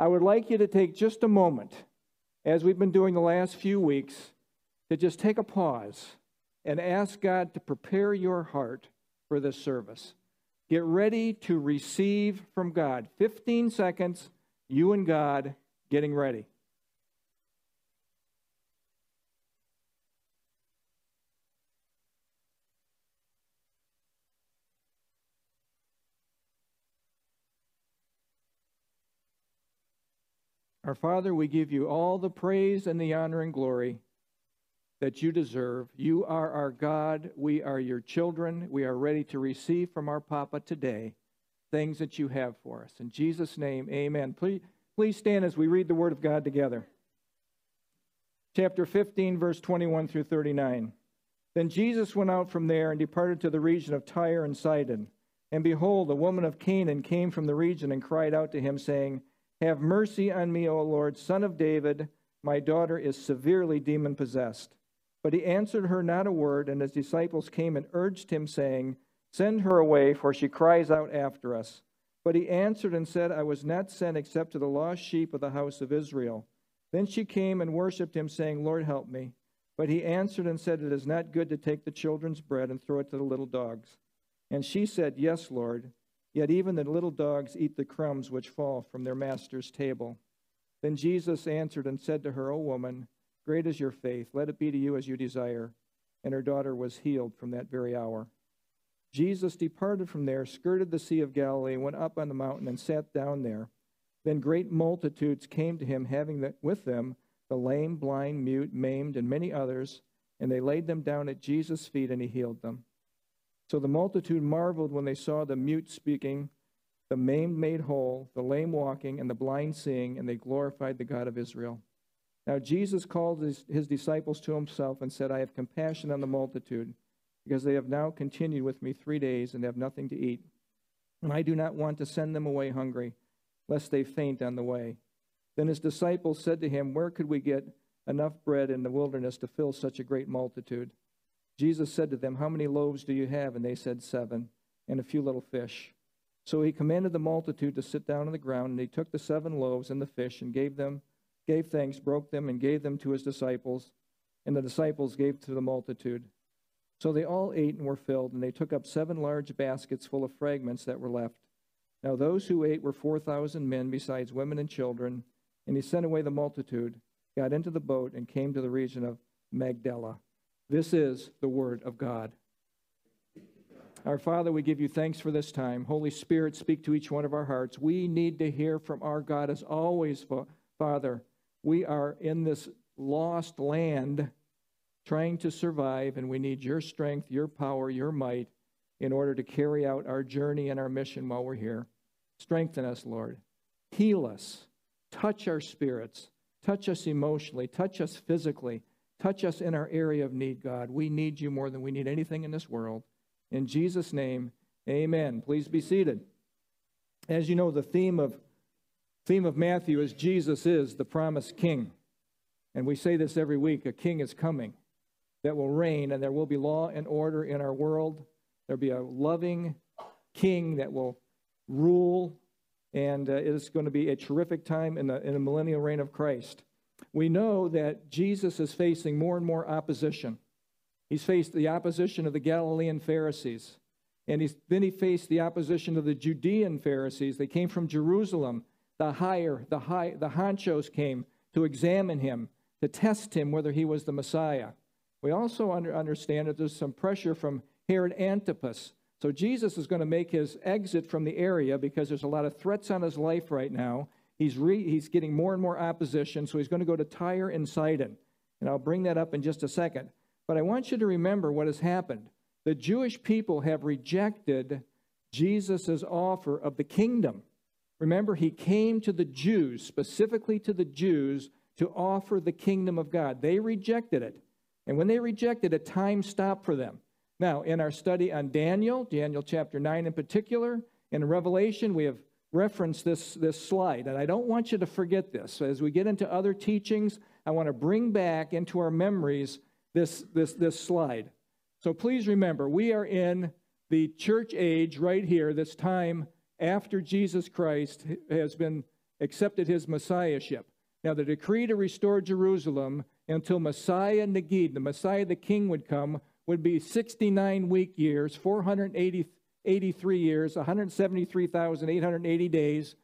I would like you to take just a moment, as we've been doing the last few weeks, to just take a pause and ask God to prepare your heart for this service. Get ready to receive from God. 15 seconds, you and God getting ready. Our Father, we give you all the praise and the honor and glory that you deserve. You are our God. We are your children. We are ready to receive from our Papa today things that you have for us. In Jesus' name, amen. Please, please stand as we read the Word of God together. Chapter 15, verse 21 through 39. Then Jesus went out from there and departed to the region of Tyre and Sidon. And behold, a woman of Canaan came from the region and cried out to him, saying, have mercy on me, O Lord, son of David. My daughter is severely demon possessed. But he answered her not a word, and his disciples came and urged him, saying, Send her away, for she cries out after us. But he answered and said, I was not sent except to the lost sheep of the house of Israel. Then she came and worshipped him, saying, Lord, help me. But he answered and said, It is not good to take the children's bread and throw it to the little dogs. And she said, Yes, Lord. Yet even the little dogs eat the crumbs which fall from their master's table. Then Jesus answered and said to her, O woman, great is your faith. Let it be to you as you desire. And her daughter was healed from that very hour. Jesus departed from there, skirted the Sea of Galilee, went up on the mountain, and sat down there. Then great multitudes came to him, having with them the lame, blind, mute, maimed, and many others, and they laid them down at Jesus' feet, and he healed them. So the multitude marveled when they saw the mute speaking, the maimed made whole, the lame walking, and the blind seeing, and they glorified the God of Israel. Now Jesus called his, his, disciples to himself and said, I have compassion on the multitude, because they have now continued with me three days and have nothing to eat. And I do not want to send them away hungry, lest they faint on the way. Then his disciples said to him, Where could we get enough bread in the wilderness to fill such a great multitude? Jesus said to them, How many loaves do you have? And they said, Seven, and a few little fish. So he commanded the multitude to sit down on the ground, and he took the seven loaves and the fish, and gave them, gave thanks, broke them, and gave them to his disciples, and the disciples gave to the multitude. So they all ate and were filled, and they took up seven large baskets full of fragments that were left. Now those who ate were four thousand men, besides women and children. And he sent away the multitude, got into the boat, and came to the region of Magdala. This is the Word of God. Our Father, we give you thanks for this time. Holy Spirit, speak to each one of our hearts. We need to hear from our God as always, Father. We are in this lost land trying to survive, and we need your strength, your power, your might in order to carry out our journey and our mission while we're here. Strengthen us, Lord. Heal us. Touch our spirits. Touch us emotionally. Touch us physically. Touch us in our area of need, God. We need you more than we need anything in this world. In Jesus' name, amen. Please be seated. As you know, the theme of theme of Matthew is Jesus is the promised king. And we say this every week, a king is coming that will reign and there will be law and order in our world. There'll be a loving king that will rule and uh, it is going to be a terrific time in the, in the millennial reign of Christ we know that Jesus is facing more and more opposition. He's faced the opposition of the Galilean Pharisees. And he's, then he faced the opposition of the Judean Pharisees. They came from Jerusalem. The higher, the high, the honchos came to examine him, to test him whether he was the Messiah. We also under, understand that there's some pressure from Herod Antipas. So Jesus is going to make his exit from the area because there's a lot of threats on his life right now. He's, re, he's getting more and more opposition, so he's going to go to Tyre and Sidon. And I'll bring that up in just a second. But I want you to remember what has happened. The Jewish people have rejected Jesus' offer of the kingdom. Remember, he came to the Jews, specifically to the Jews, to offer the kingdom of God. They rejected it. And when they rejected it, time stopped for them. Now, in our study on Daniel, Daniel chapter 9 in particular, in Revelation, we have reference this, this slide, and I don't want you to forget this. As we get into other teachings, I want to bring back into our memories this, this, this slide. So please remember, we are in the church age right here, this time after Jesus Christ has been accepted his messiahship. Now, the decree to restore Jerusalem until Messiah Nagid, the Messiah, the king, would come, would be 69 week years, 483 years, 173,880 days,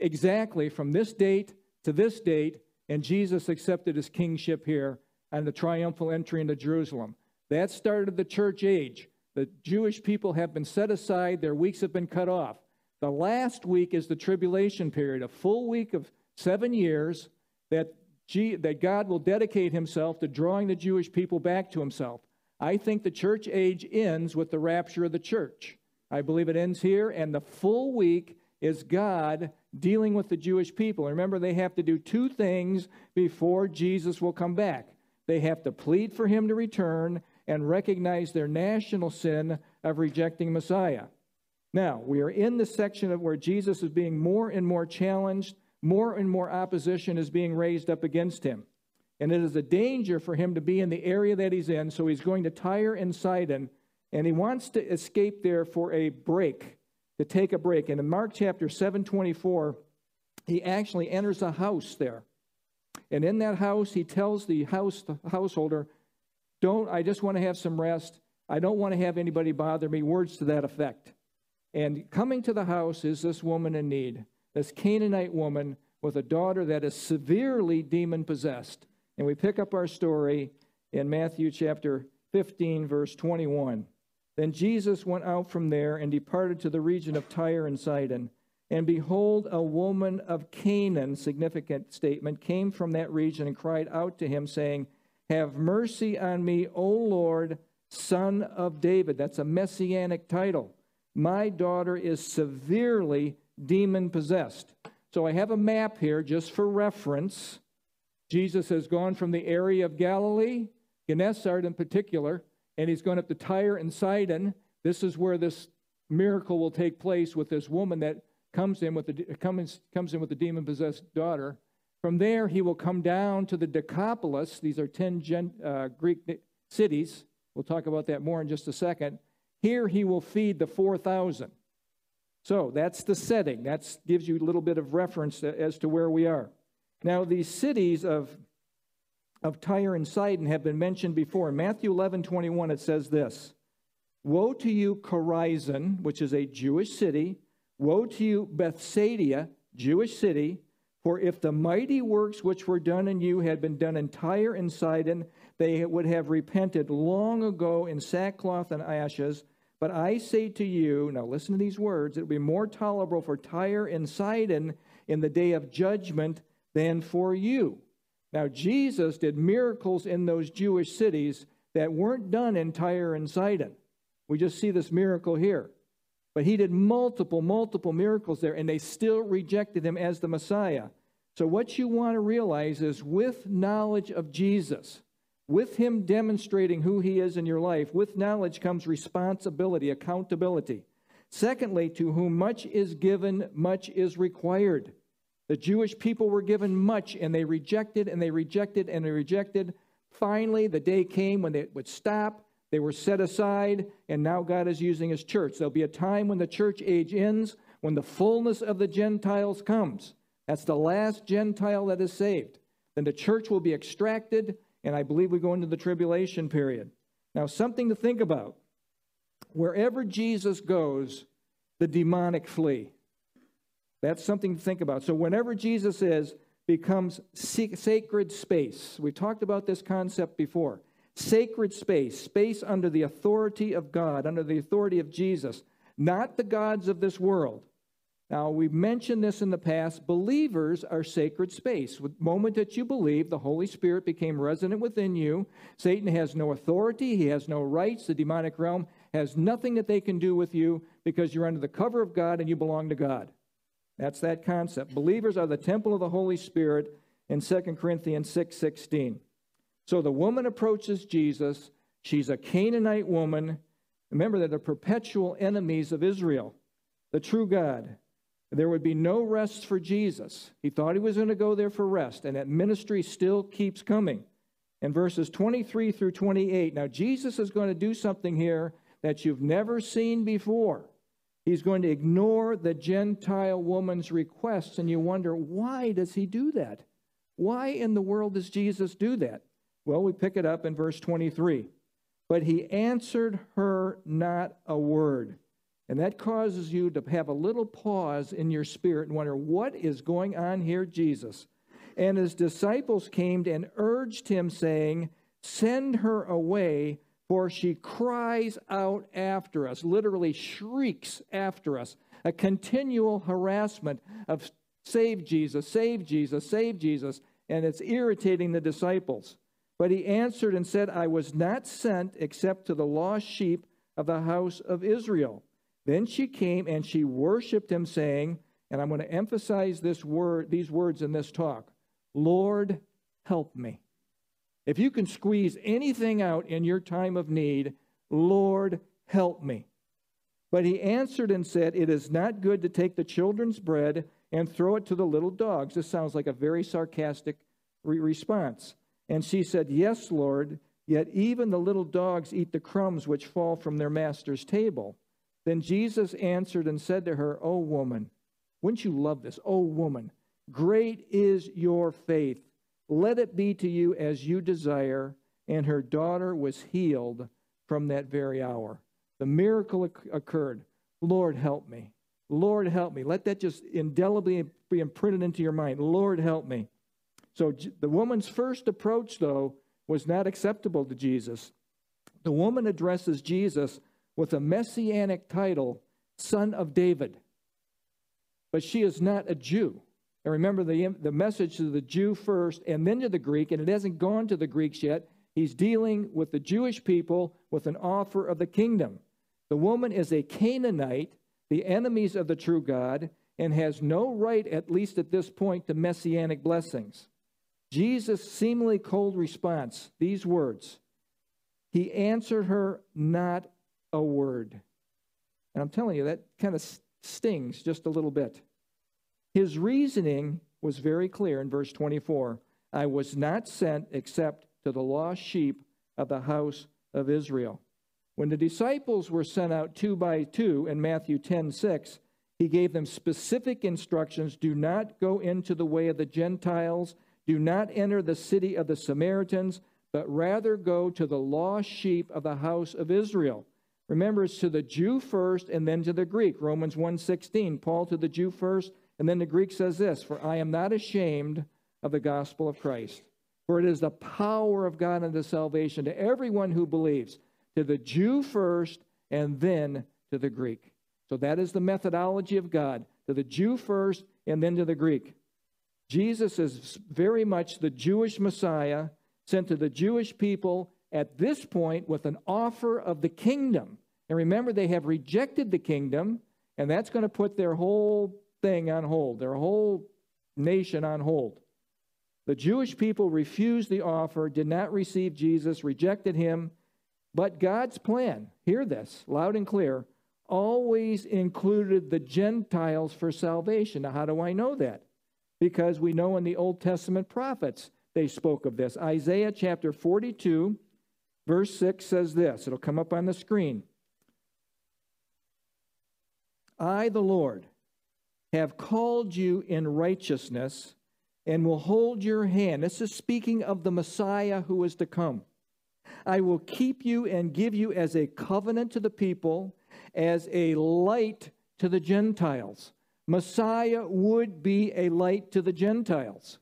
exactly from this date to this date, and Jesus accepted his kingship here and the triumphal entry into Jerusalem. That started the church age. The Jewish people have been set aside, their weeks have been cut off. The last week is the tribulation period, a full week of seven years that, G, that God will dedicate himself to drawing the Jewish people back to himself. I think the church age ends with the rapture of the church. I believe it ends here, and the full week is God dealing with the Jewish people. Remember, they have to do two things before Jesus will come back. They have to plead for him to return and recognize their national sin of rejecting Messiah. Now, we are in the section of where Jesus is being more and more challenged, more and more opposition is being raised up against him. And it is a danger for him to be in the area that he's in, so he's going to Tyre and Sidon, and he wants to escape there for a break, to take a break. And in Mark chapter 7 24, he actually enters a house there. And in that house, he tells the house the householder, Don't, I just want to have some rest. I don't want to have anybody bother me. Words to that effect. And coming to the house is this woman in need, this Canaanite woman with a daughter that is severely demon possessed. And we pick up our story in Matthew chapter 15, verse 21. Then Jesus went out from there and departed to the region of Tyre and Sidon. And behold, a woman of Canaan, significant statement, came from that region and cried out to him, saying, Have mercy on me, O Lord, son of David. That's a messianic title. My daughter is severely demon possessed. So I have a map here just for reference. Jesus has gone from the area of Galilee, Gennesaret in particular, and he's going up to Tyre and Sidon. This is where this miracle will take place with this woman that comes in with the, comes, comes in with the demon possessed daughter. From there, he will come down to the Decapolis. These are 10 gen, uh, Greek cities. We'll talk about that more in just a second. Here, he will feed the 4,000. So that's the setting. That gives you a little bit of reference as to where we are. Now, these cities of, of Tyre and Sidon have been mentioned before. In Matthew 11 21, it says this Woe to you, Chorazin, which is a Jewish city Woe to you, Bethsaida, Jewish city, for if the mighty works which were done in you had been done in Tyre and Sidon, they would have repented long ago in sackcloth and ashes. But I say to you, now listen to these words, it will be more tolerable for Tyre and Sidon in the day of judgment than for you. Now, Jesus did miracles in those Jewish cities that weren't done in Tyre and Sidon. We just see this miracle here. But he did multiple, multiple miracles there, and they still rejected him as the Messiah. So, what you want to realize is with knowledge of Jesus, with him demonstrating who he is in your life, with knowledge comes responsibility, accountability. Secondly, to whom much is given, much is required. The Jewish people were given much, and they rejected, and they rejected, and they rejected. Finally, the day came when they would stop they were set aside, and now God is using his church. There'll be a time when the church age ends, when the fullness of the Gentiles comes. That's the last Gentile that is saved. Then the church will be extracted, and I believe we go into the tribulation period. Now, something to think about. Wherever Jesus goes, the demonic flee. That's something to think about. So, whenever Jesus is, becomes sacred space. We've talked about this concept before sacred space, space under the authority of God, under the authority of Jesus, not the gods of this world. Now, we've mentioned this in the past. Believers are sacred space. The moment that you believe, the Holy Spirit became resident within you. Satan has no authority, he has no rights. The demonic realm has nothing that they can do with you because you're under the cover of God and you belong to God. That's that concept. Believers are the temple of the Holy Spirit in 2 Corinthians 6 16. So the woman approaches Jesus. She's a Canaanite woman. Remember, they're the perpetual enemies of Israel, the true God. There would be no rest for Jesus. He thought he was going to go there for rest, and that ministry still keeps coming. In verses 23 through 28, now Jesus is going to do something here that you've never seen before. He's going to ignore the Gentile woman's requests, and you wonder, why does he do that? Why in the world does Jesus do that? Well, we pick it up in verse 23. But he answered her not a word. And that causes you to have a little pause in your spirit and wonder, what is going on here, Jesus? And his disciples came and urged him, saying, Send her away, for she cries out after us, literally shrieks after us. A continual harassment of save Jesus, save Jesus, save Jesus. And it's irritating the disciples. But he answered and said, I was not sent except to the lost sheep of the house of Israel. Then she came and she worshiped him, saying, and I'm going to emphasize this word, these words in this talk Lord, help me. If you can squeeze anything out in your time of need, Lord, help me. But he answered and said, It is not good to take the children's bread and throw it to the little dogs. This sounds like a very sarcastic re- response. And she said, Yes, Lord, yet even the little dogs eat the crumbs which fall from their master's table. Then Jesus answered and said to her, O woman, wouldn't you love this? O woman, great is your faith. Let it be to you as you desire. And her daughter was healed from that very hour. The miracle occurred. Lord, help me. Lord, help me. Let that just indelibly be imprinted into your mind. Lord, help me. So the woman's first approach, though, was not acceptable to Jesus. The woman addresses Jesus with a messianic title, Son of David. But she is not a Jew. And remember the, the message to the Jew first and then to the Greek, and it hasn't gone to the Greeks yet. He's dealing with the Jewish people with an offer of the kingdom. The woman is a Canaanite, the enemies of the true God, and has no right, at least at this point, to messianic blessings. Jesus' seemingly cold response, these words, he answered her not a word. And I'm telling you, that kind of stings just a little bit. His reasoning was very clear in verse 24 I was not sent except to the lost sheep of the house of Israel. When the disciples were sent out two by two in Matthew 10 6, he gave them specific instructions do not go into the way of the Gentiles do not enter the city of the Samaritans, but rather go to the lost sheep of the house of Israel. Remember, it's to the Jew first and then to the Greek. Romans 1:16. Paul to the Jew first, and then the Greek says this, "For I am not ashamed of the gospel of Christ, for it is the power of God unto salvation to everyone who believes, to the Jew first and then to the Greek." So that is the methodology of God, to the Jew first and then to the Greek. Jesus is very much the Jewish Messiah sent to the Jewish people at this point with an offer of the kingdom. And remember, they have rejected the kingdom, and that's going to put their whole thing on hold, their whole nation on hold. The Jewish people refused the offer, did not receive Jesus, rejected him. But God's plan, hear this loud and clear, always included the Gentiles for salvation. Now, how do I know that? because we know in the Old Testament prophets they spoke of this. Isaiah chapter 42, verse 6 says this. It'll come up on the screen. I, the Lord, have called you in righteousness and will hold your hand. This is speaking of the Messiah who is to come. I will keep you and give you as a covenant to the people, as a light to the Gentiles. Messiah would be a light to the Gentiles.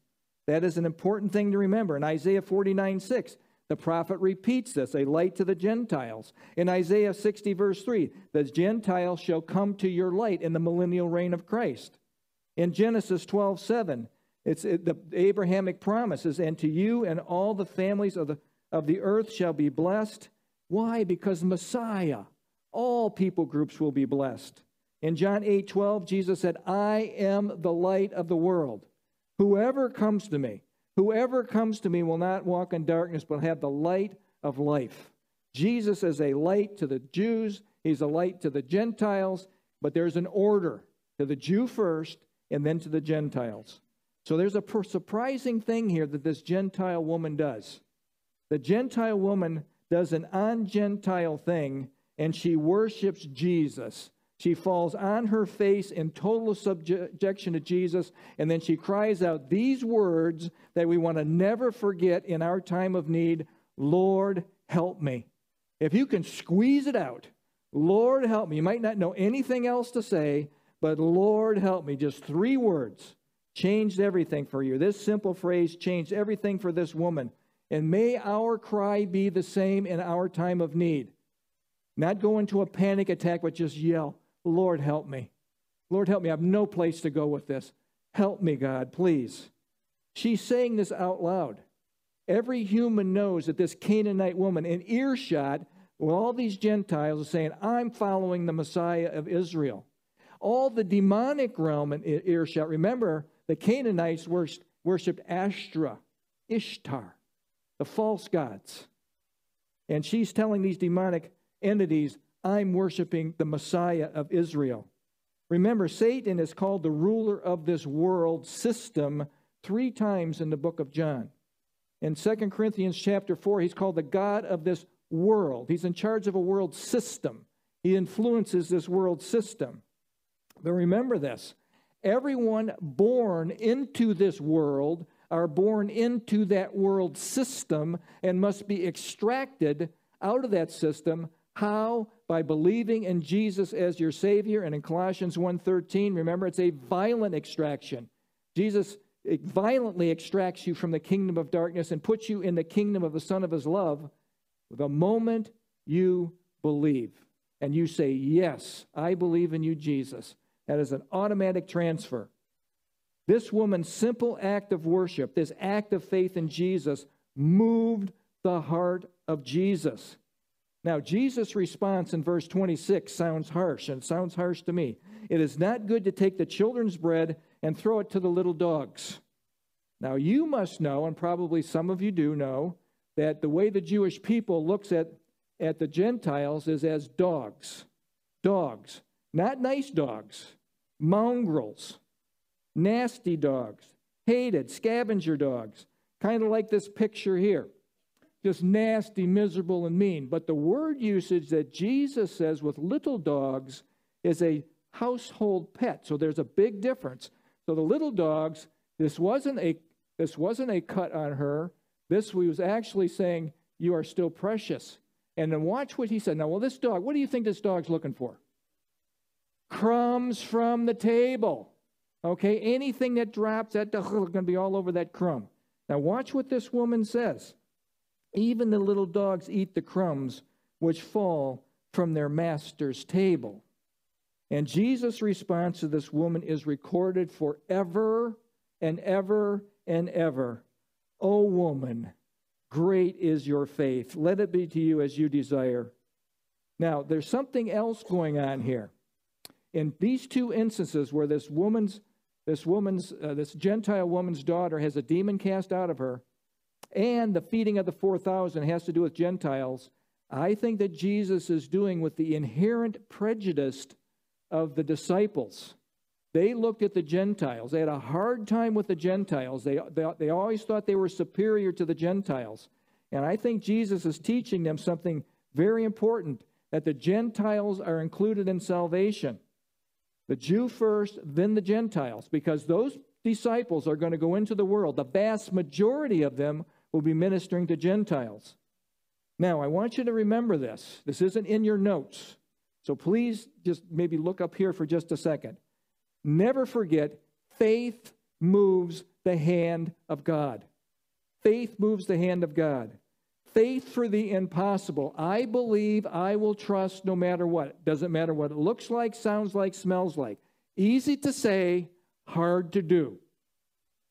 That is an important thing to remember. In Isaiah 49 6, the prophet repeats this a light to the Gentiles. In Isaiah 60, verse 3, the Gentiles shall come to your light in the millennial reign of Christ. In Genesis 12 7, it's the Abrahamic promises, and to you and all the families of the, of the earth shall be blessed. Why? Because Messiah, all people groups will be blessed. In John 8 12, Jesus said, I am the light of the world. Whoever comes to me, whoever comes to me will not walk in darkness, but have the light of life. Jesus is a light to the Jews, he's a light to the Gentiles, but there's an order to the Jew first and then to the Gentiles. So there's a surprising thing here that this Gentile woman does. The Gentile woman does an un Gentile thing and she worships Jesus She falls on her face in total subjection to Jesus, and then she cries out these words that we want to never forget in our time of need Lord, help me. If you can squeeze it out, Lord, help me. You might not know anything else to say, but Lord, help me. Just three words changed everything for you. This simple phrase changed everything for this woman. And may our cry be the same in our time of need. Not go into a panic attack, but just yell, Lord, help me. Lord, help me. I have no place to go with this. Help me, God, please. She's saying this out loud. Every human knows that this Canaanite woman, in earshot, well, all these Gentiles are saying, I'm following the Messiah of Israel. All the demonic realm in earshot, remember, the Canaanites worshiped Ashtoreth, Ishtar, the false gods. And she's telling these demonic entities, I'm worshiping the Messiah of Israel. Remember, Satan is called the ruler of this world system three times in the book of John. In 2 Corinthians chapter 4, he's called the God of this world. He's in charge of a world system. He influences this world system. But remember this everyone born into this world are born into that world system and must be extracted out of that system how by believing in Jesus as your savior and in Colossians 1:13 remember it's a violent extraction Jesus violently extracts you from the kingdom of darkness and puts you in the kingdom of the son of his love the moment you believe and you say yes I believe in you Jesus that is an automatic transfer. This woman's simple act of worship, this act of faith in Jesus, moved the heart of Jesus. Now, Jesus' response in verse 26 sounds harsh, and sounds harsh to me. It is not good to take the children's bread and throw it to the little dogs. Now, you must know, and probably some of you do know, that the way the Jewish people looks at, at the Gentiles is as dogs. Dogs. Not nice dogs, mongrels, nasty dogs, hated, scavenger dogs, kind of like this picture here. Just nasty, miserable, and mean. But the word usage that Jesus says with little dogs is a household pet. So there's a big difference. So the little dogs, this wasn't a this wasn't a cut on her. This we was actually saying, You are still precious. And then watch what he said. Now, well, this dog, what do you think this dog's looking for? crumbs from the table. Okay, anything that drops, that's going to be all over that crumb. Now, watch what this woman says. Even the little dogs eat the crumbs which fall from their master's table. And Jesus' response to this woman is recorded forever and ever and ever. O woman, great is your faith. Let it be to you as you desire. Now, there's something else going on here in these two instances where this woman's this woman's uh, this gentile woman's daughter has a demon cast out of her and the feeding of the 4000 has to do with gentiles. I think that jesus is doing with the inherent prejudice of the disciples. They looked at the gentiles. They had a hard time with the gentiles. They, they, they always thought they were superior to the gentiles. And i think jesus is teaching them something very important that the gentiles are included in salvation. The Jew first, then the Gentiles, because those disciples are going to go into the world. The vast majority of them will be ministering to Gentiles. Now, I want you to remember this. This isn't in your notes. So please just maybe look up here for just a second. Never forget, faith moves the hand of God. Faith moves the hand of God faith for the impossible. I believe I will trust no matter what. Doesn't matter what it looks like, sounds like, smells like. Easy to say, hard to do.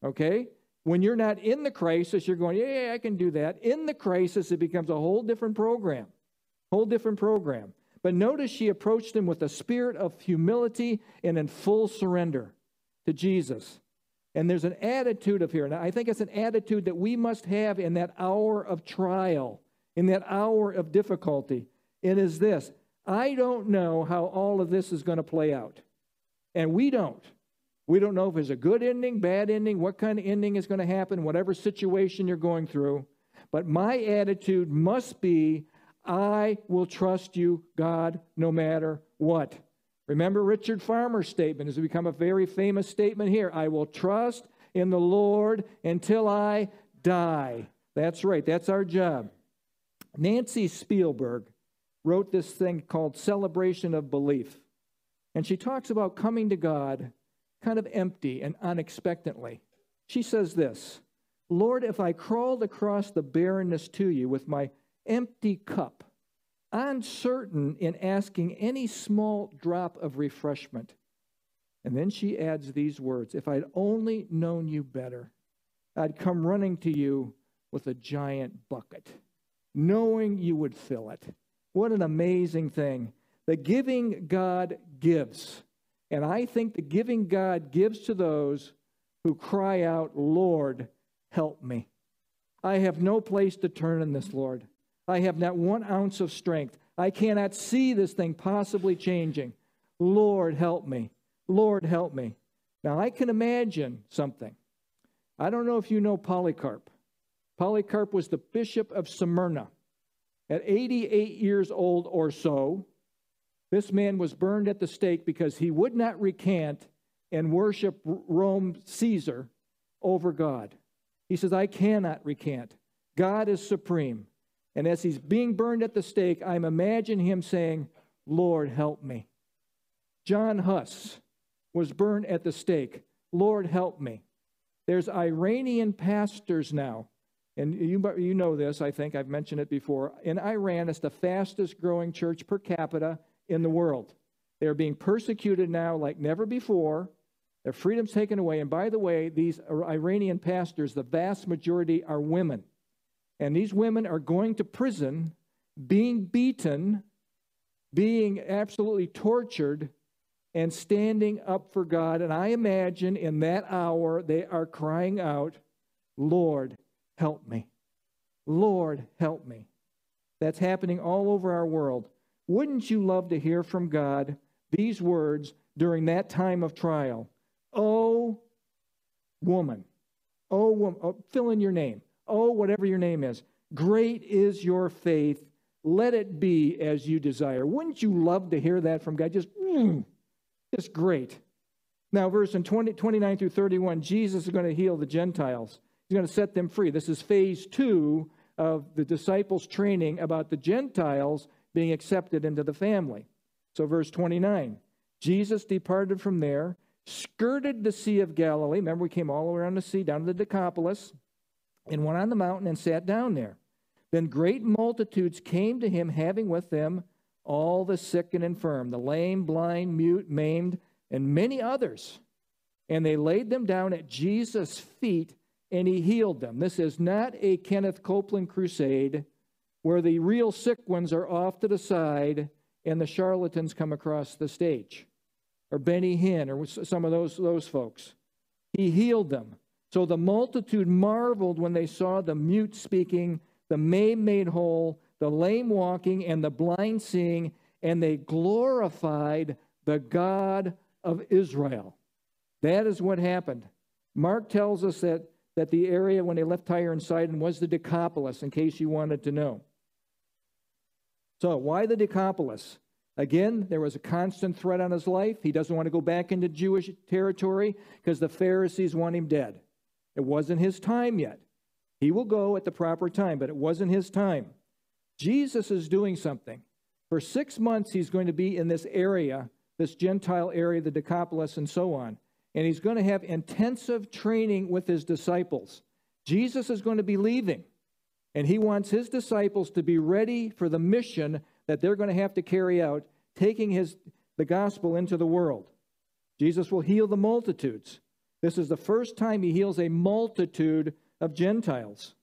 Okay? When you're not in the crisis, you're going, yeah, yeah, I can do that. In the crisis, it becomes a whole different program. Whole different program. But notice she approached him with a spirit of humility and in full surrender to Jesus. And there's an attitude of here, and I think it's an attitude that we must have in that hour of trial, in that hour of difficulty. It is this I don't know how all of this is going to play out. And we don't. We don't know if it's a good ending, bad ending, what kind of ending is going to happen, whatever situation you're going through. But my attitude must be I will trust you, God, no matter what. Remember Richard Farmer's statement has become a very famous statement here. I will trust in the Lord until I die. That's right, that's our job. Nancy Spiegelberg wrote this thing called Celebration of Belief. And she talks about coming to God kind of empty and unexpectedly. She says this Lord, if I crawled across the barrenness to you with my empty cup, uncertain in asking any small drop of refreshment. And then she adds these words If I'd only known you better, I'd come running to you with a giant bucket, knowing you would fill it. What an amazing thing. The giving God gives. And I think the giving God gives to those who cry out, Lord, help me. I have no place to turn in this, Lord. I have not one ounce of strength. I cannot see this thing possibly changing. Lord, help me. Lord, help me. Now, I can imagine something. I don't know if you know Polycarp. Polycarp was the bishop of Smyrna. At 88 years old or so, this man was burned at the stake because he would not recant and worship Rome Caesar over God. He says, I cannot recant. God is supreme. And as he's being burned at the stake, I'm imagining him saying, Lord, help me. John Huss was burned at the stake. Lord, help me. There's Iranian pastors now, and you, you know this, I think I've mentioned it before. In Iran, it's the fastest growing church per capita in the world. They're being persecuted now like never before. Their freedom's taken away. And by the way, these Iranian pastors, the vast majority are women. And these women are going to prison, being beaten, being absolutely tortured, and standing up for God. And I imagine in that hour they are crying out, Lord, help me. Lord, help me. That's happening all over our world. Wouldn't you love to hear from God these words during that time of trial? Oh, woman. Oh, woman. Oh, fill in your name. Oh, whatever your name is. Great is your faith. Let it be as you desire. Wouldn't you love to hear that from God? Just, mm, just great. Now, verse in 20, 29 through 31, Jesus is going to heal the Gentiles. He's going to set them free. This is phase two of the disciples' training about the Gentiles being accepted into the family. So, verse 29 Jesus departed from there, skirted the Sea of Galilee. Remember, we came all the way around the sea down to the Decapolis and went on the mountain and sat down there. Then great multitudes came to him, having with them all the sick and infirm, the lame, blind, mute, maimed, and many others. And they laid them down at Jesus' feet, and he healed them. This is not a Kenneth Copeland crusade where the real sick ones are off to the side and the charlatans come across the stage, or Benny Hinn, or some of those, those folks. He healed them. So the multitude marveled when they saw the mute speaking, the maimed made whole, the lame walking, and the blind seeing, and they glorified the God of Israel. That is what happened. Mark tells us that, that the area when they left Tyre and Sidon was the Decapolis, in case you wanted to know. So, why the Decapolis? Again, there was a constant threat on his life. He doesn't want to go back into Jewish territory because the Pharisees want him dead. It wasn't his time yet. He will go at the proper time, but it wasn't his time. Jesus is doing something. For six months, he's going to be in this area, this Gentile area, the Decapolis, and so on. And he's going to have intensive training with his disciples. Jesus is going to be leaving, and he wants his disciples to be ready for the mission that they're going to have to carry out, taking his, the gospel into the world. Jesus will heal the multitudes. This is the first time he heals a multitude of Gentiles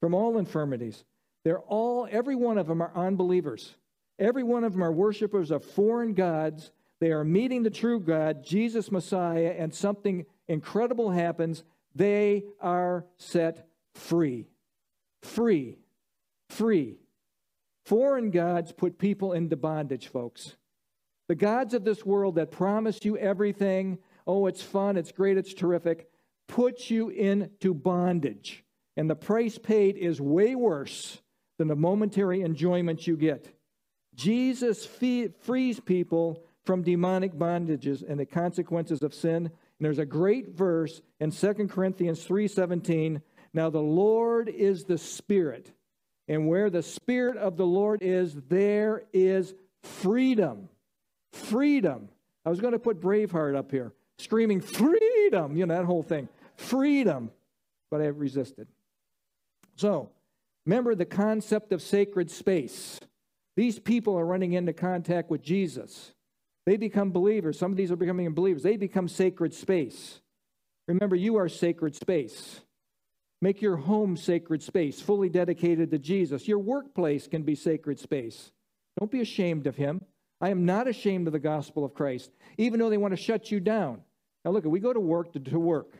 from all infirmities. They're all, every one of them are unbelievers. Every one of them are worshipers of foreign gods. They are meeting the true God, Jesus Messiah, and something incredible happens. They are set free. Free. Free. Foreign gods put people into bondage, folks. The gods of this world that promise you everything, oh, it's fun, it's great, it's terrific, puts you into bondage. And the price paid is way worse than the momentary enjoyment you get. Jesus fee- frees people from demonic bondages and the consequences of sin. And there's a great verse in 2 Corinthians 3:17. Now the Lord is the Spirit, and where the Spirit of the Lord is, there is freedom. Freedom. I was going to put Braveheart up here, screaming, freedom, you know, that whole thing. Freedom. But I resisted. So, remember the concept of sacred space. These people are running into contact with Jesus. They become believers. Some of these are becoming believers. They become sacred space. Remember, you are sacred space. Make your home sacred space, fully dedicated to Jesus. Your workplace can be sacred space. Don't be ashamed of him. I am not ashamed of the gospel of Christ, even though they want to shut you down. Now, look, we go to work to, to work.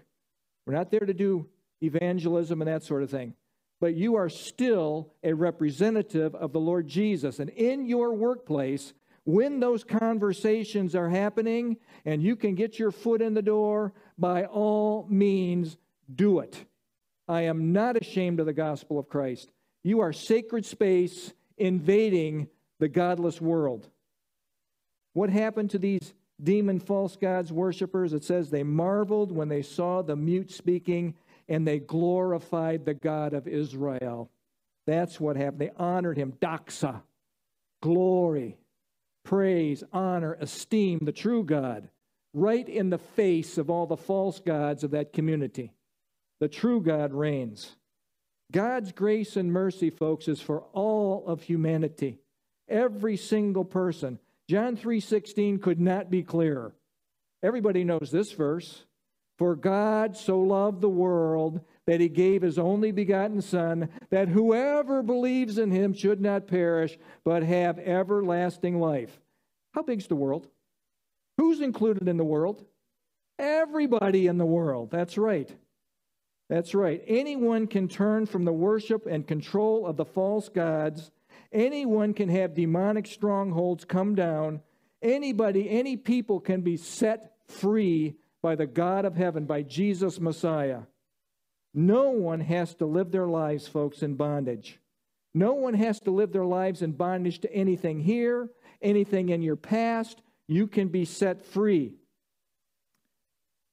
We're not there to do evangelism and that sort of thing. But you are still a representative of the Lord Jesus. And in your workplace, when those conversations are happening and you can get your foot in the door, by all means, do it. I am not ashamed of the gospel of Christ. You are sacred space invading the godless world. What happened to these demon false gods worshippers? It says they marveled when they saw the mute speaking and they glorified the God of Israel. That's what happened. They honored him. Doxa, glory, praise, honor, esteem the true God, right in the face of all the false gods of that community. The true God reigns. God's grace and mercy, folks, is for all of humanity, every single person. John 3:16 could not be clearer. Everybody knows this verse. For God so loved the world that he gave his only begotten Son, that whoever believes in him should not perish, but have everlasting life. How big's the world? Who's included in the world? Everybody in the world. That's right. That's right. Anyone can turn from the worship and control of the false gods Anyone can have demonic strongholds come down. Anybody, any people can be set free by the God of heaven, by Jesus Messiah. No one has to live their lives, folks, in bondage. No one has to live their lives in bondage to anything here, anything in your past. You can be set free.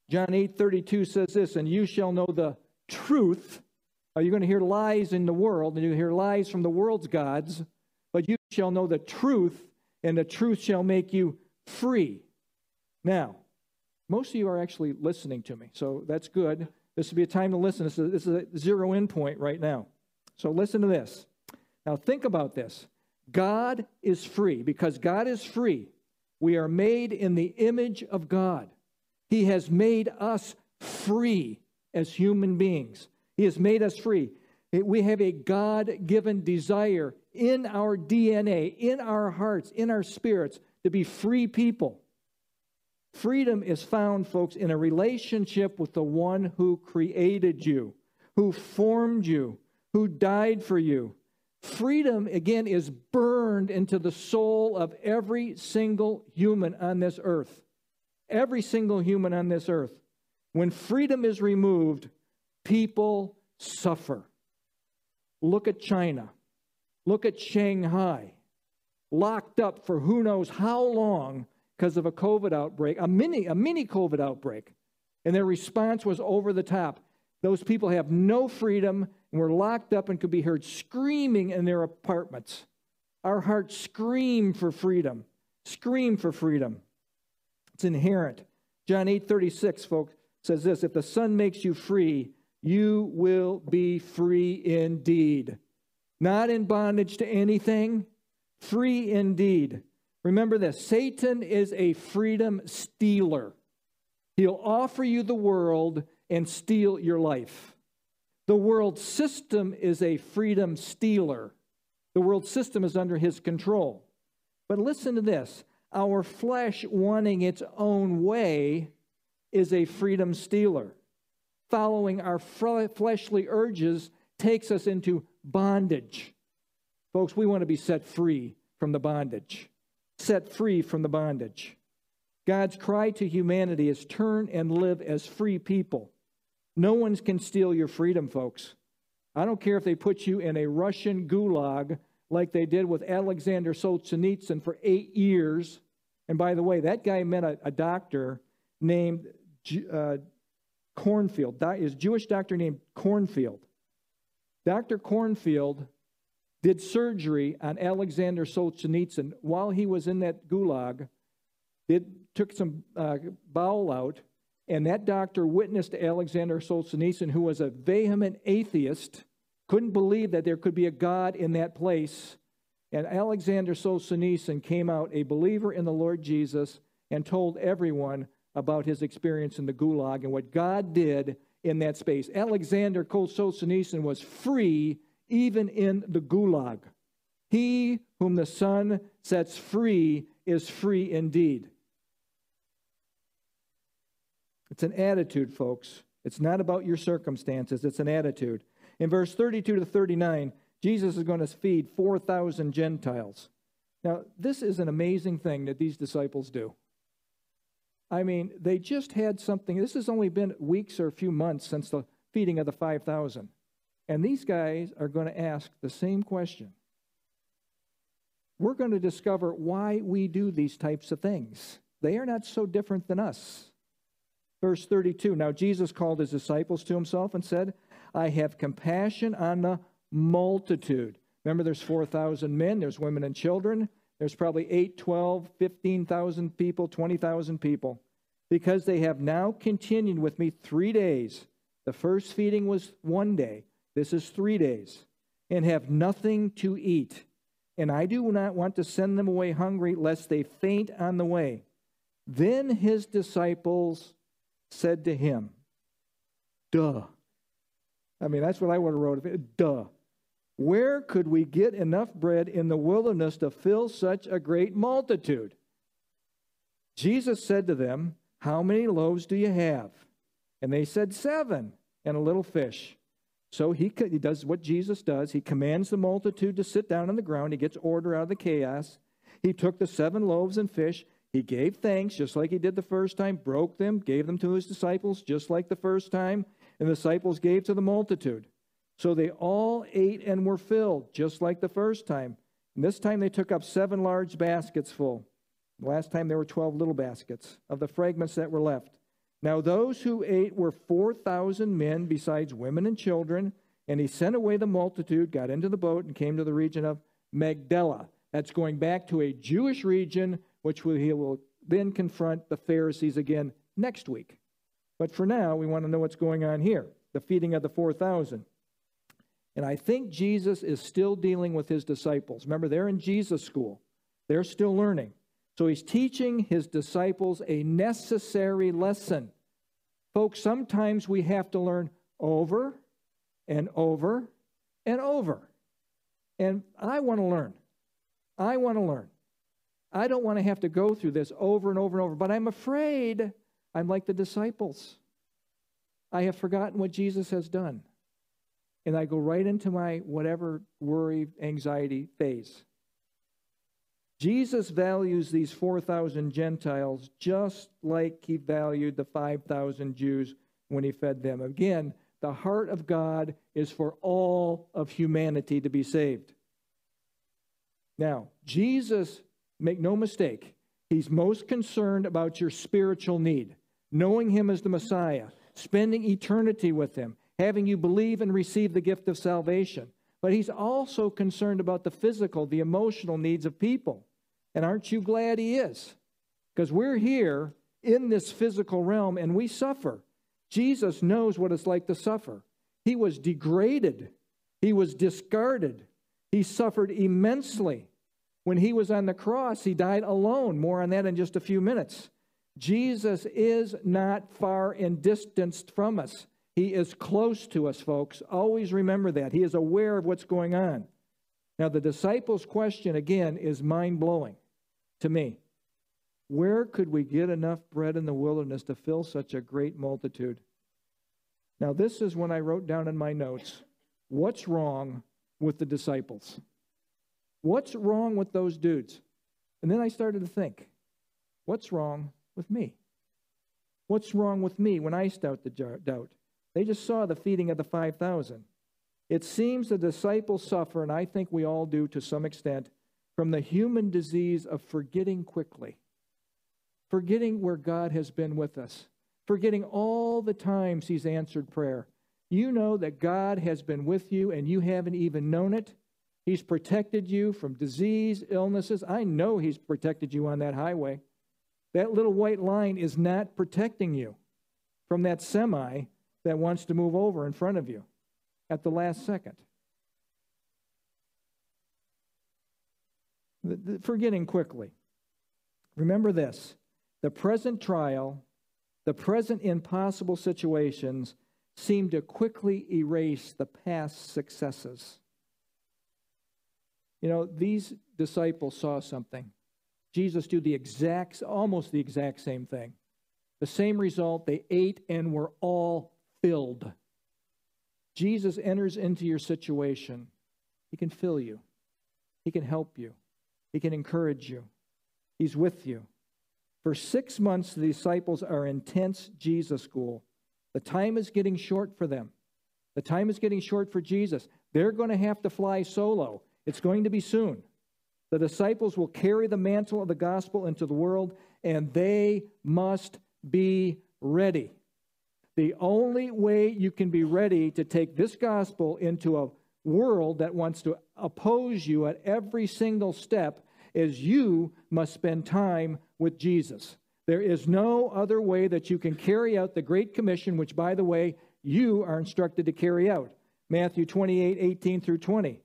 John 8 32 says this, and you shall know the truth, are you going to hear lies in the world, and you hear lies from the world's gods, but you shall know the truth, and the truth shall make you free. Now, most of you are actually listening to me, so that's good. This will be a time to listen. This is, this is a zero in point right now. So listen to this. Now, think about this. God is free. Because God is free, we are made in the image of God. He has made us free as human beings. He has made us free. We have a God given desire in our DNA, in our hearts, in our spirits to be free people. Freedom is found, folks, in a relationship with the one who created you, who formed you, who died for you. Freedom, again, is burned into the soul of every single human on this earth. Every single human on this earth. When freedom is removed, people suffer. Look at China. Look at Shanghai. Locked up for who knows how long because of a COVID outbreak, a mini, a mini COVID outbreak. And their response was over the top. Those people have no freedom and were locked up and could be heard screaming in their apartments. Our hearts scream for freedom. Scream for freedom. It's inherent. John 8 36, folks, says this If the Son makes you free, you will be free indeed. Not in bondage to anything, free indeed. Remember this Satan is a freedom stealer. He'll offer you the world and steal your life. The world system is a freedom stealer. The world system is under his control. But listen to this our flesh wanting its own way is a freedom stealer following our fleshly urges takes us into bondage. Folks, we want to be set free from the bondage. Set free from the bondage. God's cry to humanity is turn and live as free people. No one can steal your freedom, folks. I don't care if they put you in a Russian gulag like they did with Alexander Solzhenitsyn for eight years. And by the way, that guy met a, a doctor named uh, Kornfield, is Jewish doctor named Cornfield. Dr. Cornfield did surgery on Alexander Solzhenitsyn while he was in that gulag. It took some uh, bowel out, and that doctor witnessed Alexander Solzhenitsyn, who was a vehement atheist, couldn't believe that there could be a God in that place. And Alexander Solzhenitsyn came out a believer in the Lord Jesus and told everyone about his experience in the gulag and what God did in that space. Alexander Solzhenitsyn was free even in the gulag. He whom the Son sets free is free indeed. It's an attitude, folks. It's not about your circumstances, it's an attitude. In verse 32 to 39, Jesus is going to feed 4,000 Gentiles. Now, this is an amazing thing that these disciples do. I mean, they just had something. This has only been weeks or a few months since the feeding of the 5,000. And these guys are going to ask the same question. We're going to discover why we do these types of things. They are not so different than us. Verse 32 Now Jesus called his disciples to himself and said, I have compassion on the multitude. Remember, there's 4,000 men, there's women and children. There's probably 8, 12, 15,000 people, 20,000 people, because they have now continued with me three days. The first feeding was one day, this is three days, and have nothing to eat. And I do not want to send them away hungry, lest they faint on the way. Then his disciples said to him, Duh. I mean, that's what I would have wrote. Of it. Duh. Where could we get enough bread in the wilderness to fill such a great multitude? Jesus said to them, How many loaves do you have? And they said, Seven, and a little fish. So he, he does what Jesus does. He commands the multitude to sit down on the ground. He gets order out of the chaos. He took the seven loaves and fish. He gave thanks, just like he did the first time, broke them, gave them to his disciples, just like the first time, and the disciples gave to the multitude. So they all ate and were filled, just like the first time. And this time they took up seven large baskets full. last time there were 12 little baskets of the fragments that were left. Now those who ate were 4,000 men, besides women and children. And he sent away the multitude, got into the boat, and came to the region of Magdala. That's going back to a Jewish region, which he will then confront the Pharisees again next week. But for now, we want to know what's going on here the feeding of the 4,000. And I think Jesus is still dealing with his disciples. Remember, they're in Jesus school, they're still learning. So he's teaching his disciples a necessary lesson. Folks, sometimes we have to learn over and over and over. And I want to learn. I want to learn. I don't want to have to go through this over and over and over, but I'm afraid I'm like the disciples. I have forgotten what Jesus has done and I go right into my whatever worry, anxiety phase. Jesus values these 4,000 Gentiles just like he valued the 5,000 Jews when he fed them. Again, the heart of God is for all of humanity to be saved. Now, Jesus, make no mistake, he's most concerned about your spiritual need, knowing him as the Messiah, spending eternity with him, having you believe and receive the gift of salvation. But he's also concerned about the physical, the emotional needs of people. And aren't you glad he is? Because we're here in this physical realm and we suffer. Jesus knows what it's like to suffer. He was degraded, he was discarded, he suffered immensely. When he was on the cross, he died alone. More on that in just a few minutes. Jesus is not far and distanced from us. He is close to us, folks. Always remember that. He is aware of what's going on. Now, the disciples' question, again, is mind blowing to me. Where could we get enough bread in the wilderness to fill such a great multitude? Now, this is when I wrote down in my notes what's wrong with the disciples? What's wrong with those dudes? And then I started to think, what's wrong with me? What's wrong with me when I start the doubt? They just saw the feeding of the 5,000. It seems the disciples suffer, and I think we all do to some extent, from the human disease of forgetting quickly. forgetting where God has been with us, forgetting all the times He's answered prayer. You know that God has been with you and you haven't even known it. He's protected you from disease, illnesses. I know He's protected you on that highway. That little white line is not protecting you from that semi that wants to move over in front of you at the last second. Forgetting quickly. Remember this the present trial, the present impossible situations seem to quickly erase the past successes. You know, these disciples saw something. Jesus do the exact, almost the exact same thing. The same result, they ate and were all filled. Jesus enters into your situation. He can fill you, He can help you, He can encourage you, He's with you. For six months, the disciples are in intense Jesus school. The time is getting short for them. The time is getting short for Jesus. They're going to have to fly solo. It's going to be soon. The disciples will carry the mantle of the gospel into the world, and they must be ready. The only way you can be ready to take this gospel into a world that wants to oppose you at every single step is you must spend time with Jesus. There is no other way that you can carry out the Great Commission, which, by the way, you are instructed to carry out. Matthew 28 18 through 20.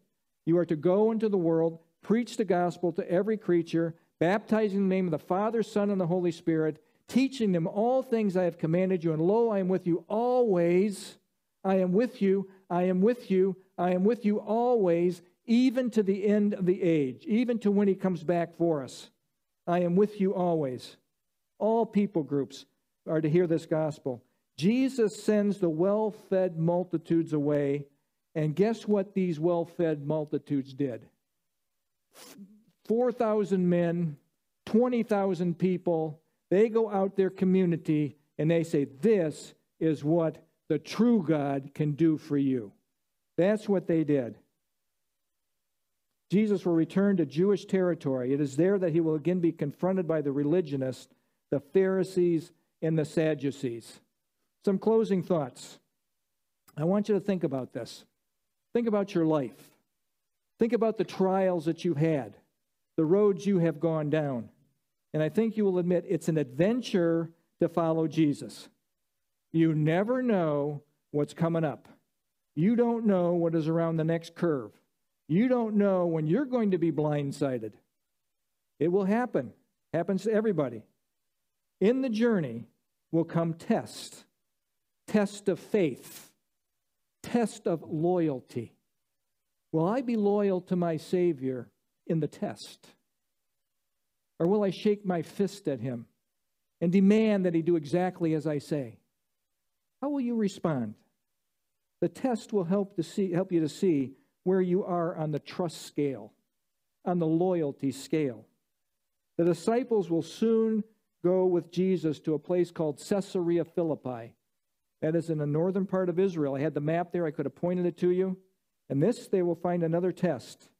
You are to go into the world, preach the gospel to every creature, baptizing in the name of the Father, Son, and the Holy Spirit, teaching them all things I have commanded you. And lo, I am with you always. I am with you. I am with you. I am with you always, even to the end of the age, even to when he comes back for us. I am with you always. All people groups are to hear this gospel. Jesus sends the well fed multitudes away. And guess what these well fed multitudes did? 4,000 men, 20,000 people, they go out their community and they say, This is what the true God can do for you. That's what they did. Jesus will return to Jewish territory. It is there that he will again be confronted by the religionists, the Pharisees, and the Sadducees. Some closing thoughts. I want you to think about this. Think about your life. Think about the trials that you've had, the roads you have gone down. And I think you will admit it's an adventure to follow Jesus. You never know what's coming up. You don't know what is around the next curve. You don't know when you're going to be blindsided. It will happen. Happens to everybody. In the journey will come test. Test of faith. Test of loyalty. Will I be loyal to my Savior in the test? Or will I shake my fist at him and demand that he do exactly as I say? How will you respond? The test will help, to see, help you to see where you are on the trust scale, on the loyalty scale. The disciples will soon go with Jesus to a place called Caesarea Philippi. That is in the northern part of Israel. I had the map there, I could have pointed it to you. In this, they will find another test.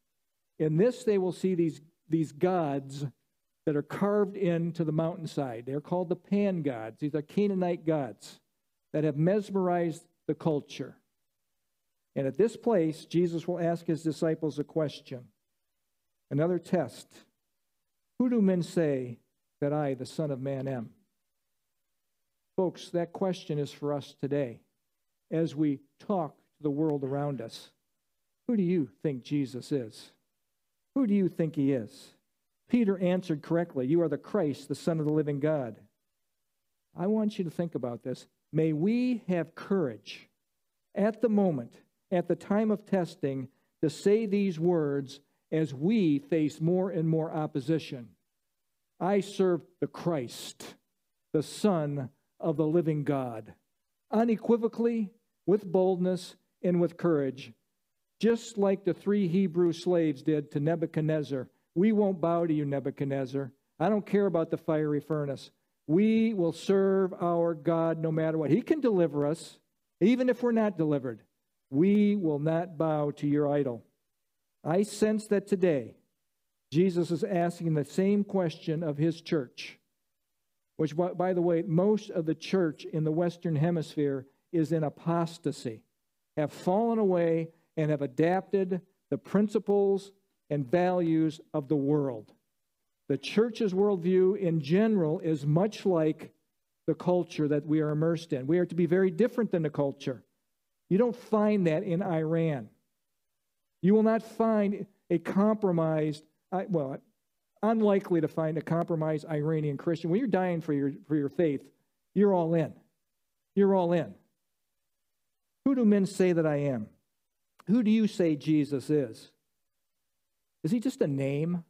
In this, they will see these, these gods that are carved into the mountainside. They're called the pan gods. These are Canaanite gods that have mesmerized the culture. And at this place, Jesus will ask his disciples a question, another test. Who do men say that I, the Son of Man, am? Folks, that question is for us today as we talk to the world around us. Who do you think Jesus is? Who do you think he is? Peter answered correctly You are the Christ, the Son of the living God. I want you to think about this. May we have courage at the moment, at the time of testing, to say these words as we face more and more opposition. I serve the Christ, the Son of the living God, unequivocally, with boldness, and with courage, just like the three Hebrew slaves did to Nebuchadnezzar we won't bow to you, Nebuchadnezzar. I don't care about the fiery furnace. We will serve our God no matter what. He can deliver us, even if we're not delivered. We will not bow to your idol. I sense that today Jesus is asking the same question of his church which, by the way, most of the church in the Western Hemisphere is in apostasy, have fallen away and have adapted the principles and values of the world. The church's worldview in general is much like the culture that we are immersed in. We are to be very different than the culture. You don't find that in Iran. You will not find a compromised, well, unlikely to find a compromised Iranian Christian. When you're dying for your, for your faith, you're all in. You're all in. Who do men say that I am? Who do you say Jesus is? Is he just a name?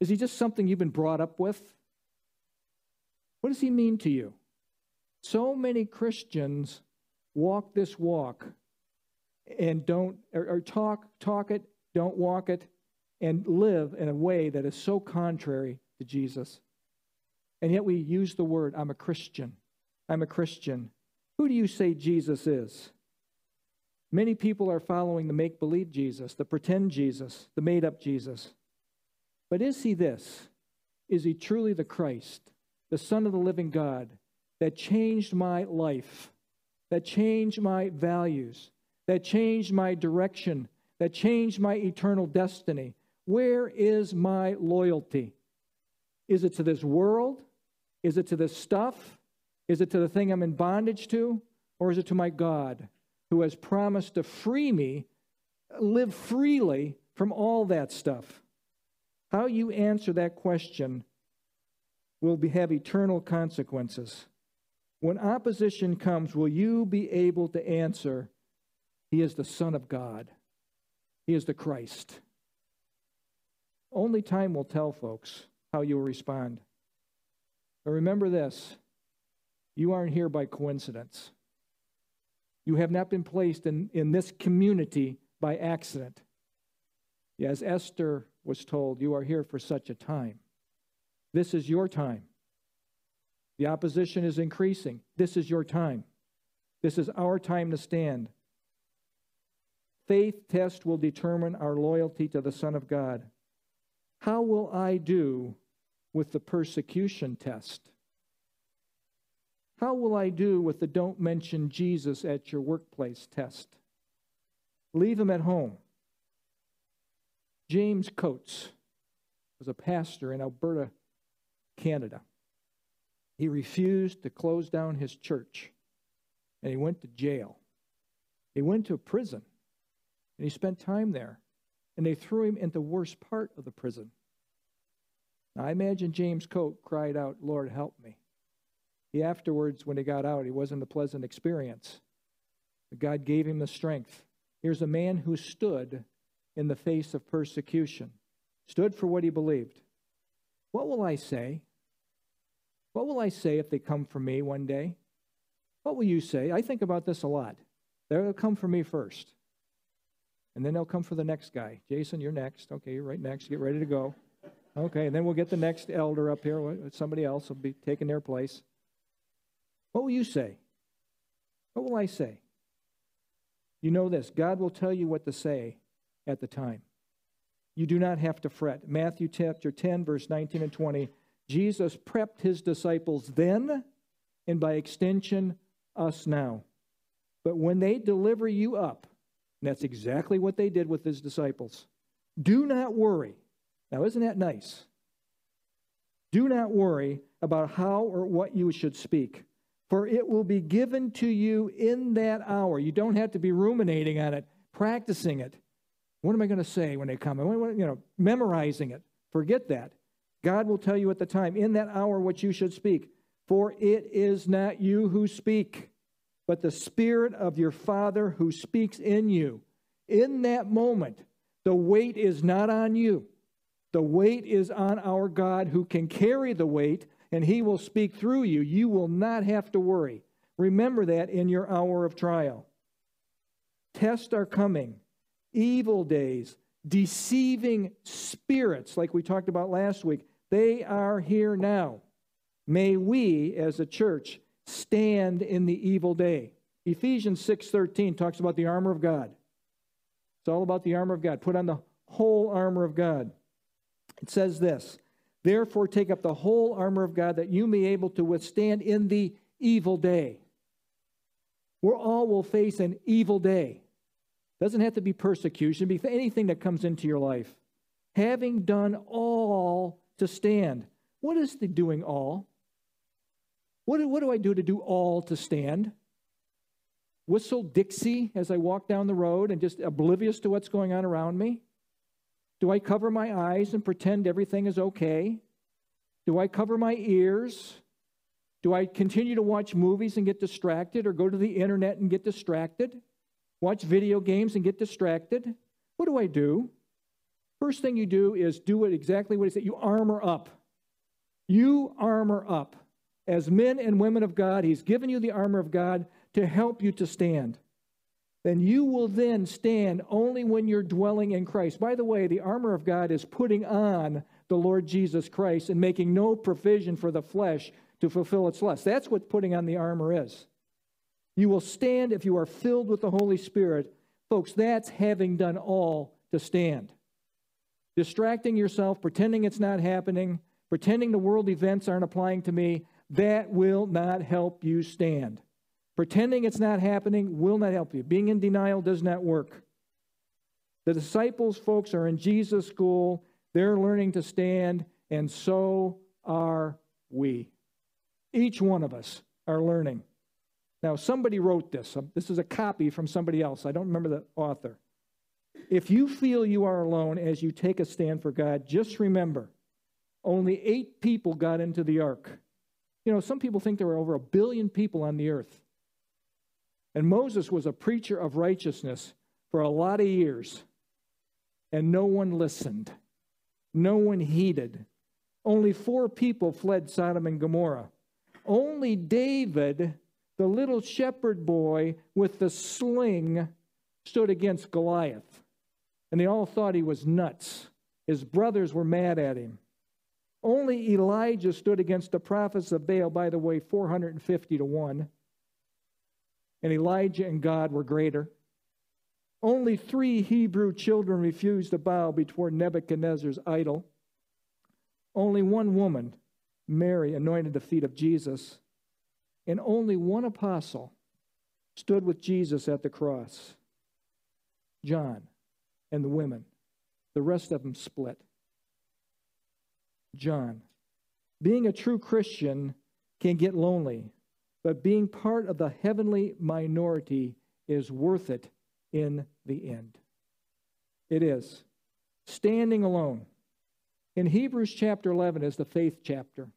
Is he just something you've been brought up with? What does he mean to you? So many Christians walk this walk and don't or, or, talk talk it don't walk it and live in a way that is so contrary to jesus and yet we use the word i'm a christian i'm a christian who do you say jesus is many people are following the make believe jesus the pretend jesus the made up jesus but is he this is he truly the christ the son of the living god that changed my life that changed my values, that changed my direction, that changed my eternal destiny. Where is my loyalty? Is it to this world? Is it to this stuff? Is it to the thing I'm in bondage to? Or is it to my God who has promised to free me, live freely from all that stuff? How you answer that question will be, have eternal consequences. When opposition comes, will you be able to answer, He is the Son of God, He is the Christ? Only time will tell, folks, how you will respond. But remember this you aren't here by coincidence. You have not been placed in, in this community by accident. As Esther was told, you are here for such a time. This is your time. The opposition is increasing. This is your time. This is our time to stand. Faith test will determine our loyalty to the Son of God. How will I do with the persecution test? How will I do with the don't mention Jesus at your workplace test? Leave him at home. James Coates was a pastor in Alberta, Canada. He refused to close down his church, and he went to jail. He went to a prison, and he spent time there, and they threw him into the worst part of the prison. Now, I imagine James Coate cried out, Lord, help me. He afterwards, when he got out, it wasn't a pleasant experience. But God gave him the strength. Here's a man who stood in the face of persecution, stood for what he believed. What will I say? What will I say if they come for me one day? What will you say? I think about this a lot. They'll come for me first. And then they'll come for the next guy. Jason, you're next. Okay, you're right next. Get ready to go. Okay, and then we'll get the next elder up here. Somebody else will be taking their place. What will you say? What will I say? You know this God will tell you what to say at the time. You do not have to fret. Matthew chapter 10, verse 19 and 20 Jesus prepped his disciples then, and by extension, us now. But when they deliver you up, and that's exactly what they did with his disciples, do not worry. Now, isn't that nice? Do not worry about how or what you should speak, for it will be given to you in that hour. You don't have to be ruminating on it, practicing it. What am I going to say when they come? You know, memorizing it. Forget that. God will tell you at the time, in that hour, what you should speak. For it is not you who speak, but the Spirit of your Father who speaks in you. In that moment, the weight is not on you. The weight is on our God who can carry the weight, and He will speak through you. You will not have to worry. Remember that in your hour of trial. Tests are coming, evil days, deceiving spirits, like we talked about last week they are here now. May we as a church stand in the evil day. Ephesians 6:13 talks about the armor of God. It's all about the armor of God. Put on the whole armor of God. It says this, Therefore, take up the whole armor of God that you may be able to withstand in the evil day. We all will face an evil day. Doesn't have to be persecution, be anything that comes into your life. Having done all to stand. What is the doing all? What do, what do I do to do all to stand? Whistle Dixie as I walk down the road and just oblivious to what's going on around me? Do I cover my eyes and pretend everything is okay? Do I cover my ears? Do I continue to watch movies and get distracted or go to the internet and get distracted? Watch video games and get distracted? What do I do? First thing you do is do it exactly what he said. You armor up. You armor up. As men and women of God, he's given you the armor of God to help you to stand then you will then stand only when you're dwelling in Christ. By the way, the armor of God is putting on the Lord Jesus Christ and making no provision for the flesh to fulfill its lust. That's what putting on the armor is. You will stand if you are filled with the Holy Spirit. Folks, that's having done all to stand. Distracting yourself, pretending it's not happening, pretending the world events aren't applying to me, that will not help you stand. Pretending it's not happening will not help you. Being in denial does not work. The disciples, folks, are in Jesus' school. They're learning to stand, and so are we. Each one of us are learning. Now, somebody wrote this. Um, this is a copy from somebody else. I don't remember the author. If you feel you are alone as you take a stand for God, just remember only eight people got into the ark. You know, some people think there were over a billion people on the earth. And Moses was a preacher of righteousness for a lot of years, and no one listened. No one heeded. Only four people fled Sodom and Gomorrah. Only David, the little shepherd boy with the sling, stood against Goliath. And they all thought he was nuts. His brothers were mad at him. Only Elijah stood against the prophets of Baal, by the way, 450 to 1 and Elijah and God were greater. Only three Hebrew children refused to bow before Nebuchadnezzar's idol. Only one woman, Mary, anointed the feet of Jesus. And only one apostle stood with Jesus at the cross John and the women. The rest of them split. John. Being a true Christian can get lonely but being part of the heavenly minority is worth it in the end. It is. Standing alone. In Hebrews chapter 11 is the faith chapter.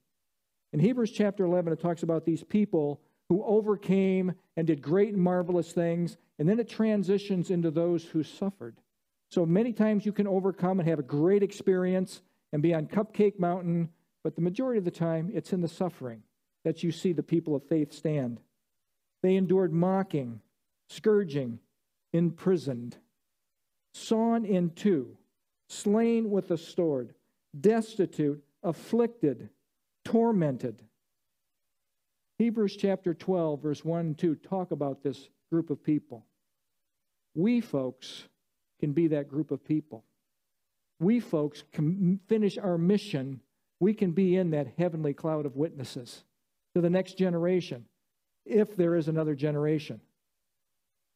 In Hebrews chapter 11, it talks about these people who overcame and did great and marvelous things, and then it transitions into those who suffered. So many times you can overcome and have a great experience and be on Cupcake Mountain, but the majority of the time it's in the suffering that you see the people of faith stand. They endured mocking, scourging, imprisoned, sawn in two, slain with a sword, destitute, afflicted, tormented. Hebrews chapter 12, verse 1 and 2 talk about this group of people. We folks can be that group of people. We folks can finish our mission. We can be in that heavenly cloud of witnesses to the next generation, if there is another generation.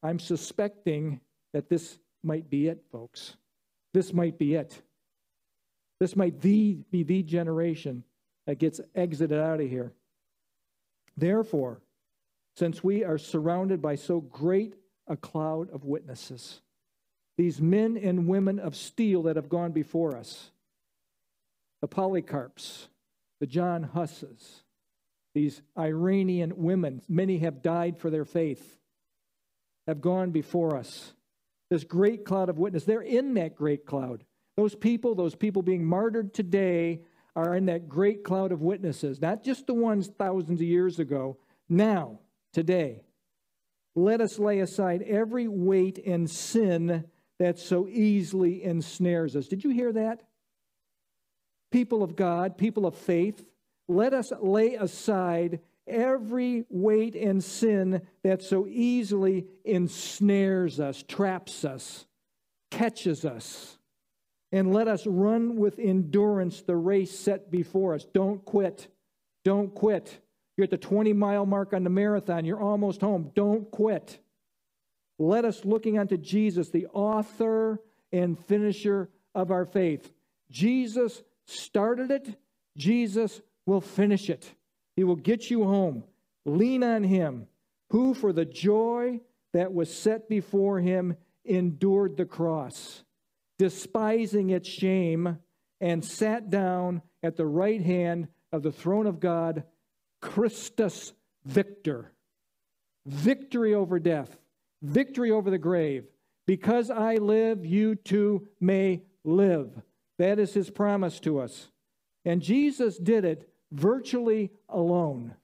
I'm suspecting that this might be it, folks. This might be it. This might the, be the generation that gets exited out of here. Therefore, since we are surrounded by so great a cloud of witnesses, these men and women of steel that have gone before us, the Polycarps, the John Husses, these Iranian women, many have died for their faith, have gone before us. This great cloud of witness, they're in that great cloud. Those people, those people being martyred today, are in that great cloud of witnesses, not just the ones thousands of years ago, now, today. Let us lay aside every weight and sin that so easily ensnares us. Did you hear that? People of God, people of faith, let us lay aside every weight and sin that so easily ensnares us, traps us, catches us. And let us run with endurance the race set before us. Don't quit. Don't quit. You're at the 20 mile mark on the marathon. You're almost home. Don't quit. Let us looking unto Jesus, the author and finisher of our faith. Jesus started it, Jesus will finish it. He will get you home. Lean on him, who for the joy that was set before him endured the cross, despising its shame, and sat down at the right hand of the throne of God, Christus Victor. Victory over death, victory over the grave. Because I live, you too may live. That is his promise to us. And Jesus did it virtually alone.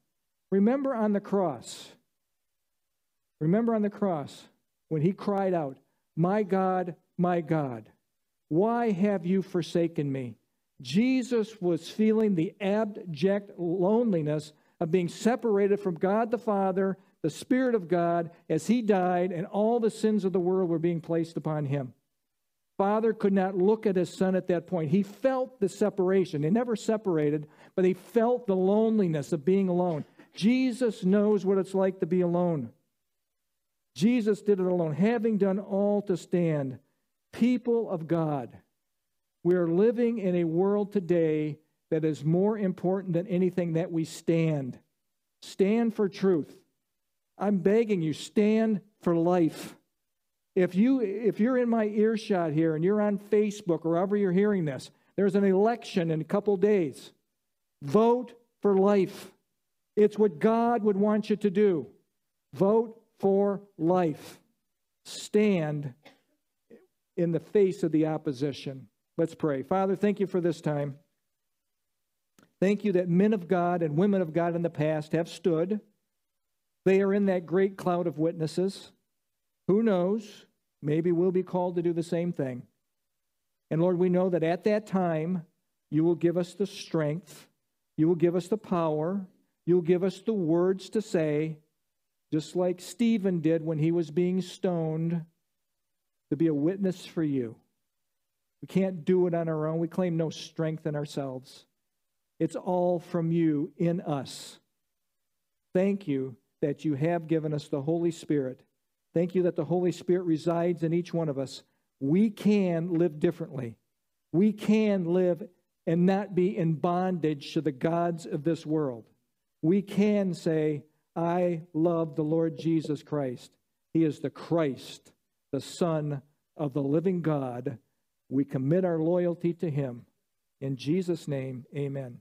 Remember on the cross, remember on the cross when he cried out, My God, my God, why have you forsaken me? Jesus was feeling the abject loneliness of being separated from God the Father, the Spirit of God, as he died, and all the sins of the world were being placed upon him. Father could not look at his son at that point. He felt the separation. They never separated, but he felt the loneliness of being alone. Jesus knows what it's like to be alone. Jesus did it alone, having done all to stand. People of God, we are living in a world today that is more important than anything that we stand. Stand for truth. I'm begging you, stand for life. If you if you're in my earshot here and you're on Facebook or wherever you're hearing this, there's an election in a couple days. Vote for life. It's what God would want you to do. Vote for life. Stand in the face of the opposition. Let's pray. Father, thank you for this time. Thank you that men of God and women of God in the past have stood. They are in that great cloud of witnesses. Who knows? Maybe we'll be called to do the same thing. And Lord, we know that at that time, you will give us the strength, you will give us the power, you'll give us the words to say, just like Stephen did when he was being stoned, to be a witness for you. We can't do it on our own. We claim no strength in ourselves. It's all from you in us. Thank you that you have given us the Holy Spirit Thank you that the Holy Spirit resides in each one of us. We can live differently. We can live and not be in bondage to the gods of this world. We can say, I love the Lord Jesus Christ. He is the Christ, the Son of the living God. We commit our loyalty to Him. In Jesus' name, amen.